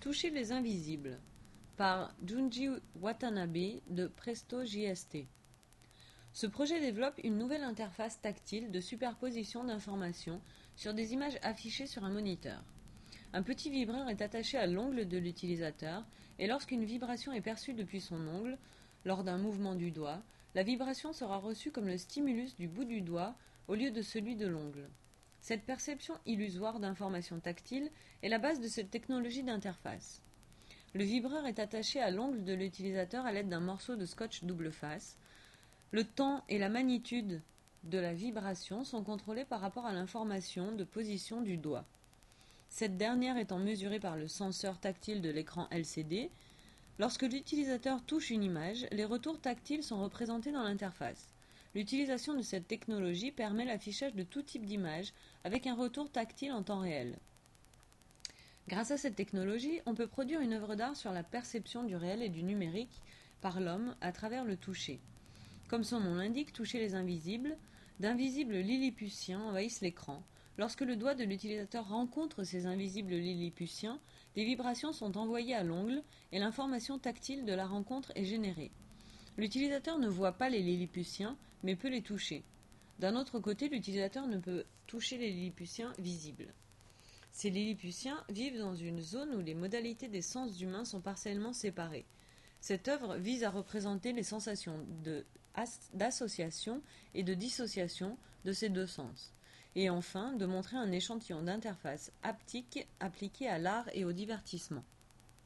Toucher les invisibles par Junji Watanabe de Presto JST. Ce projet développe une nouvelle interface tactile de superposition d'informations sur des images affichées sur un moniteur. Un petit vibreur est attaché à l'ongle de l'utilisateur et lorsqu'une vibration est perçue depuis son ongle, lors d'un mouvement du doigt, la vibration sera reçue comme le stimulus du bout du doigt au lieu de celui de l'ongle. Cette perception illusoire d'informations tactiles est la base de cette technologie d'interface. Le vibreur est attaché à l'ongle de l'utilisateur à l'aide d'un morceau de scotch double face. Le temps et la magnitude de la vibration sont contrôlés par rapport à l'information de position du doigt. Cette dernière étant mesurée par le senseur tactile de l'écran LCD, lorsque l'utilisateur touche une image, les retours tactiles sont représentés dans l'interface. L'utilisation de cette technologie permet l'affichage de tout type d'image avec un retour tactile en temps réel. Grâce à cette technologie, on peut produire une œuvre d'art sur la perception du réel et du numérique par l'homme à travers le toucher. Comme son nom l'indique, toucher les invisibles, d'invisibles lilliputiens envahissent l'écran. Lorsque le doigt de l'utilisateur rencontre ces invisibles lilliputiens, des vibrations sont envoyées à l'ongle et l'information tactile de la rencontre est générée. L'utilisateur ne voit pas les lilliputiens, mais peut les toucher. D'un autre côté, l'utilisateur ne peut toucher les lilliputiens visibles. Ces lilliputiens vivent dans une zone où les modalités des sens humains sont partiellement séparées. Cette œuvre vise à représenter les sensations d'association et de dissociation de ces deux sens, et enfin de montrer un échantillon d'interface haptique appliqué à l'art et au divertissement.